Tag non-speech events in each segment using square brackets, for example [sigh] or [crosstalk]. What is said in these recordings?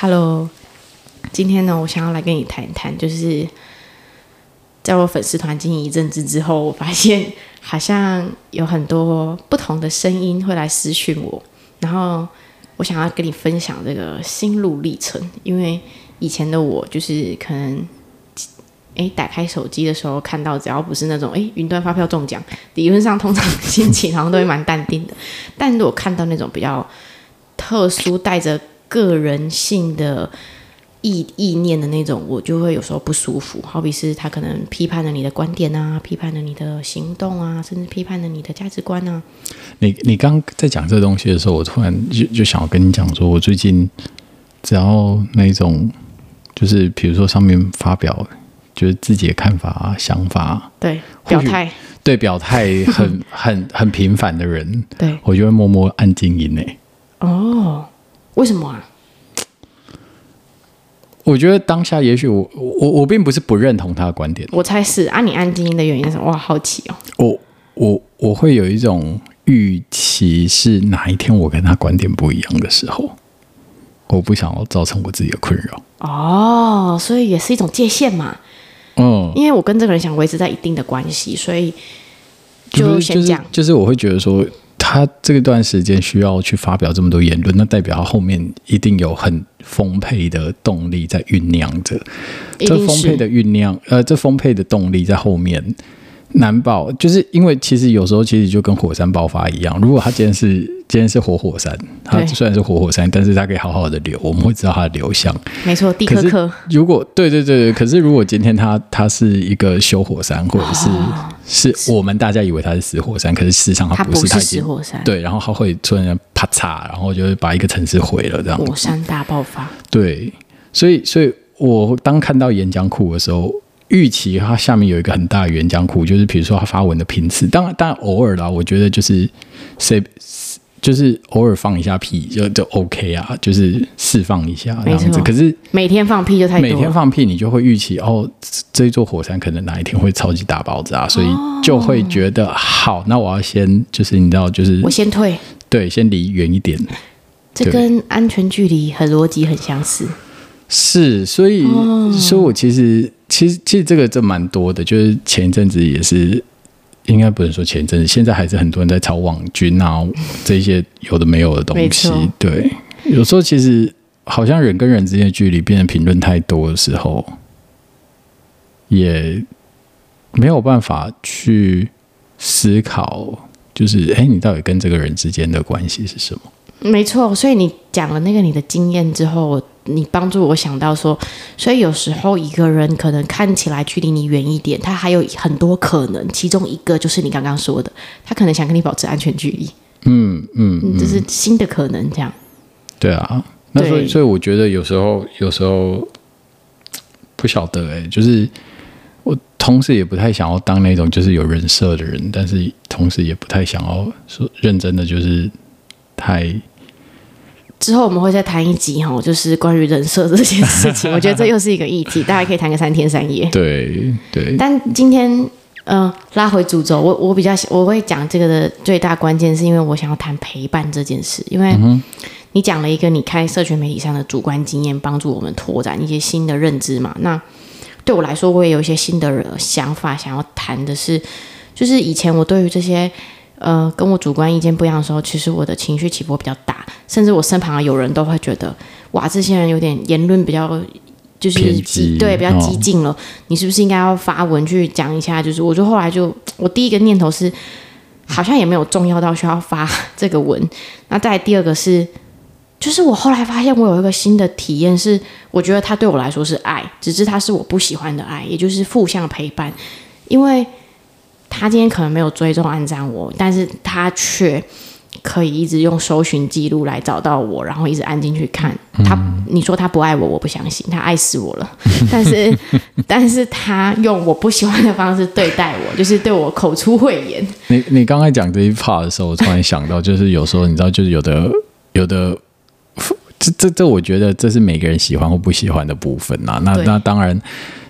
Hello，今天呢，我想要来跟你谈一谈，就是在我粉丝团经营一阵子之后，我发现好像有很多不同的声音会来私讯我，然后我想要跟你分享这个心路历程。因为以前的我就是可能，哎，打开手机的时候看到，只要不是那种哎云端发票中奖，理论上通常心情好像都会蛮淡定的。但如果看到那种比较特殊，带着个人性的意意念的那种，我就会有时候不舒服。好比是他可能批判了你的观点啊，批判了你的行动啊，甚至批判了你的价值观啊。你你刚在讲这个东西的时候，我突然就就想要跟你讲说，我最近只要那种就是比如说上面发表就是自己的看法啊、想法，对表态，对表态很 [laughs] 很很频繁的人，对我就会默默按静音呢。哦。为什么啊？我觉得当下，也许我我我并不是不认同他的观点。我猜是啊，你按静音的原因是什么？哇，好奇哦。我我我会有一种预期，是哪一天我跟他观点不一样的时候，我不想要造成我自己的困扰。哦，所以也是一种界限嘛。嗯，因为我跟这个人想维持在一定的关系，所以就先讲。就是，就是我会觉得说。他这段时间需要去发表这么多言论，那代表他后面一定有很丰沛的动力在酝酿着。这丰沛的酝酿，呃，这丰沛的动力在后面。难保就是因为其实有时候其实就跟火山爆发一样，如果它今天是今天是活火山，它虽然是活火山，但是它可以好好的流，我们会知道它的流向。没错，地科科。如果对对对对，可是如果今天它它是一个修火山，或者是、哦、是我们大家以为它是死火山，可是事实上它不是，它不是死火山。对，然后它会突然啪嚓，然后就会把一个城市毁了，这样。火山大爆发。对，所以所以我当看到岩浆库的时候。预期它下面有一个很大的原浆库，就是比如说它发文的频次，当然当然偶尔啦，我觉得就是谁就是偶尔放一下屁就就 OK 啊，就是释放一下这样子。可是每天放屁就太多，每天放屁你就会预期哦，这一座火山可能哪一天会超级大爆炸，所以就会觉得、哦、好，那我要先就是你知道就是我先退，对，先离远一点。这跟安全距离和逻辑很相似。是，所以，哦、所以我其实，其实，其实这个这蛮多的，就是前一阵子也是，应该不能说前一阵子，现在还是很多人在炒网军啊，这些有的没有的东西。对，有时候其实好像人跟人之间的距离变得评论太多的时候，也没有办法去思考，就是，哎，你到底跟这个人之间的关系是什么？没错，所以你讲了那个你的经验之后，你帮助我想到说，所以有时候一个人可能看起来距离你远一点，他还有很多可能，其中一个就是你刚刚说的，他可能想跟你保持安全距离。嗯嗯，嗯，这是新的可能，这样。对啊，那所以所以我觉得有时候有时候不晓得哎、欸，就是我同时也不太想要当那种就是有人设的人，但是同时也不太想要说认真的就是。太之后我们会再谈一集哈，就是关于人设这件事情。[laughs] 我觉得这又是一个议题，大家可以谈个三天三夜。对对。但今天嗯、呃，拉回主轴，我我比较我会讲这个的最大关键，是因为我想要谈陪伴这件事。因为你讲了一个你开社群媒体上的主观经验，帮助我们拓展一些新的认知嘛。那对我来说，我也有一些新的想法，想要谈的是，就是以前我对于这些。呃，跟我主观意见不一样的时候，其实我的情绪起伏比较大，甚至我身旁的有人都会觉得，哇，这些人有点言论比较就是激，对，比较激进了，哦，你是不是应该要发文去讲一下？就是，我就后来就，我第一个念头是，好像也没有重要到需要发这个文。那再第二个是，就是我后来发现，我有一个新的体验是，我觉得他对我来说是爱，只是他是我不喜欢的爱，也就是负向陪伴，因为。他今天可能没有追踪按赞我，但是他却可以一直用搜寻记录来找到我，然后一直按进去看。他，你说他不爱我，我不相信，他爱死我了。[laughs] 但是，[laughs] 但是他用我不喜欢的方式对待我，就是对我口出秽言。你你刚才讲这一 part 的时候，我突然想到，就是有时候你知道，就是有的有的，这这这，我觉得这是每个人喜欢或不喜欢的部分呐。那那当然，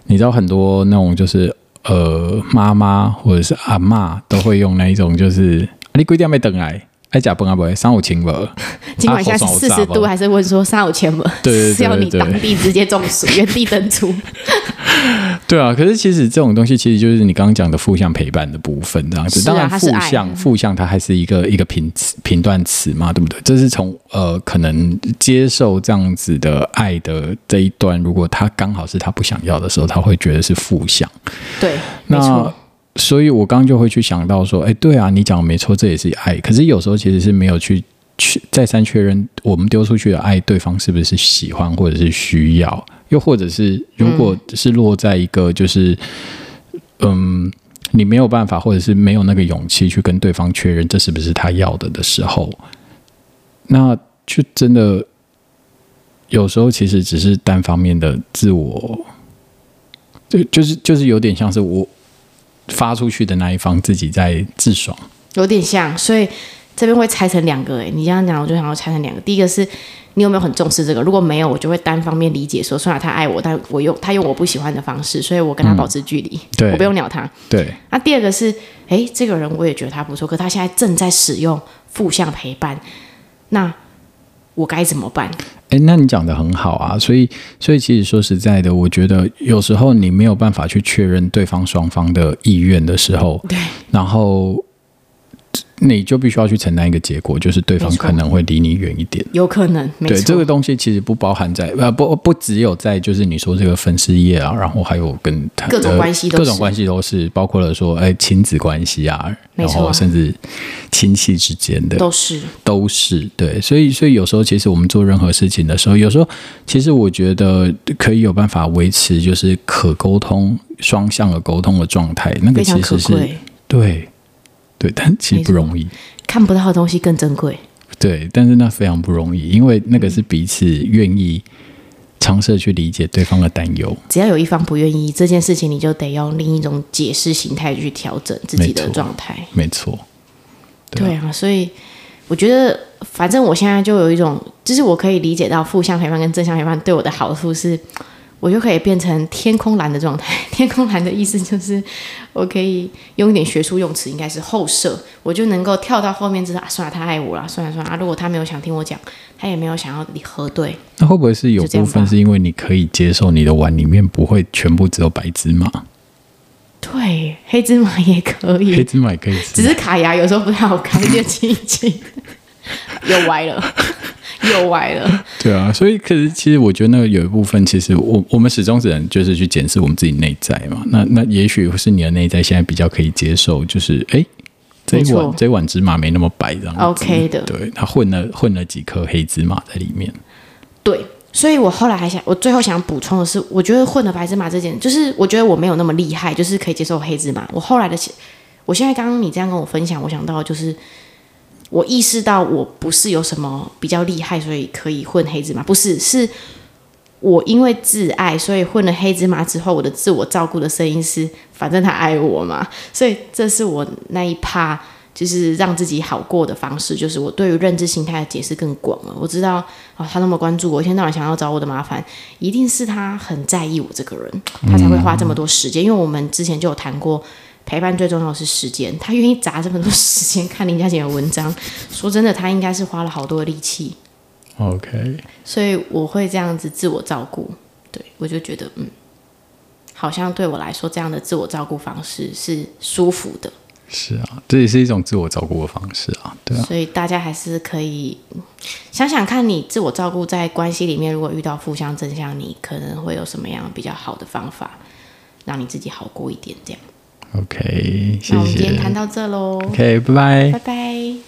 你知道很多那种就是。呃，妈妈或者是阿嬷都会用那一种，就是你规定没等来，哎，甲崩啊不会，三五千不？[laughs] 尽管现在是四十度，还是问说三五千不？对，是要你当地直接中暑，原地登出。[laughs] 对啊，可是其实这种东西其实就是你刚刚讲的负向陪伴的部分，这样子。当然，负向负向它还是一个一个评词评断词嘛，对不对？这是从呃可能接受这样子的爱的这一段，如果他刚好是他不想要的时候，他会觉得是负向。对，那。所以我刚刚就会去想到说，哎，对啊，你讲的没错，这也是爱。可是有时候其实是没有去去再三确认，我们丢出去的爱，对方是不是喜欢或者是需要，又或者是如果是落在一个就是，嗯，嗯，你没有办法，或者是没有那个勇气去跟对方确认这是不是他要的的时候，那就真的有时候其实只是单方面的自我，就就是就是有点像是我。发出去的那一方自己在自爽，有点像，所以这边会拆成两个。哎，你这样讲，我就想要拆成两个。第一个是你有没有很重视这个？如果没有，我就会单方面理解说，虽然他爱我，但我用他用我不喜欢的方式，所以我跟他保持距离，对，我不用鸟他。对。那第二个是，哎，这个人我也觉得他不错，可他现在正在使用负向陪伴，那我该怎么办？哎，那你讲的很好啊，所以，所以其实说实在的，我觉得有时候你没有办法去确认对方双方的意愿的时候，对，然后。你就必须要去承担一个结果，就是对方可能会离你远一点，有可能。对，这个东西其实不包含在呃不不只有在就是你说这个粉丝业啊，然后还有跟他各种关系都是，各种关系都是包括了说哎亲子关系啊，然后甚至亲戚之间的都是。都是对，所以所以有时候其实我们做任何事情的时候，有时候其实我觉得可以有办法维持就是可沟通双向的沟通的状态，那个其实是对。对，但其实不容易。看不到的东西更珍贵。对，但是那非常不容易，因为那个是彼此愿意尝试去理解对方的担忧。只要有一方不愿意这件事情，你就得用另一种解释形态去调整自己的状态。没错。对啊，所以我觉得，反正我现在就有一种，就是我可以理解到负向陪伴跟正向陪伴对我的好处是。我就可以变成天空蓝的状态。[laughs] 天空蓝的意思就是，我可以用一点学术用词，应该是后设，我就能够跳到后面，知道啊，算了，他爱我了，算了算了啊。如果他没有想听我讲，他也没有想要你核对，那会不会是有部分是因为你可以接受你的碗里面不会全部只有白芝麻？对，黑芝麻也可以，黑芝麻也可以，只是卡牙有时候不太好看，就轻一亲，[laughs] 又歪了。[laughs] 又歪了，[laughs] 对啊，所以可是其实我觉得那个有一部分，其实我我们始终只能就是去检视我们自己内在嘛。那那也许是你的内在现在比较可以接受，就是哎，这一碗这一碗芝麻没那么白，这样 OK 的。对，它混了混了几颗黑芝麻在里面。对，所以我后来还想，我最后想补充的是，我觉得混了白芝麻这件，就是我觉得我没有那么厉害，就是可以接受黑芝麻。我后来的，我现在刚刚你这样跟我分享，我想到就是。我意识到我不是有什么比较厉害，所以可以混黑芝麻。不是，是我因为自爱，所以混了黑芝麻之后，我的自我照顾的声音是，反正他爱我嘛。所以这是我那一趴，就是让自己好过的方式。就是我对于认知形态的解释更广了。我知道哦，他那么关注我，一天到晚想要找我的麻烦，一定是他很在意我这个人，他才会花这么多时间。因为我们之前就有谈过。陪伴最重要的是时间，他愿意砸这么多时间看林嘉姐的文章，[laughs] 说真的，他应该是花了好多的力气。OK，所以我会这样子自我照顾，对，我就觉得，嗯，好像对我来说，这样的自我照顾方式是舒服的。是啊，这也是一种自我照顾的方式啊，对啊。所以大家还是可以想想看，你自我照顾在关系里面，如果遇到负向、正向，你可能会有什么样比较好的方法，让你自己好过一点，这样。OK，谢谢。那我们今天谈到这喽。OK，拜拜。拜拜。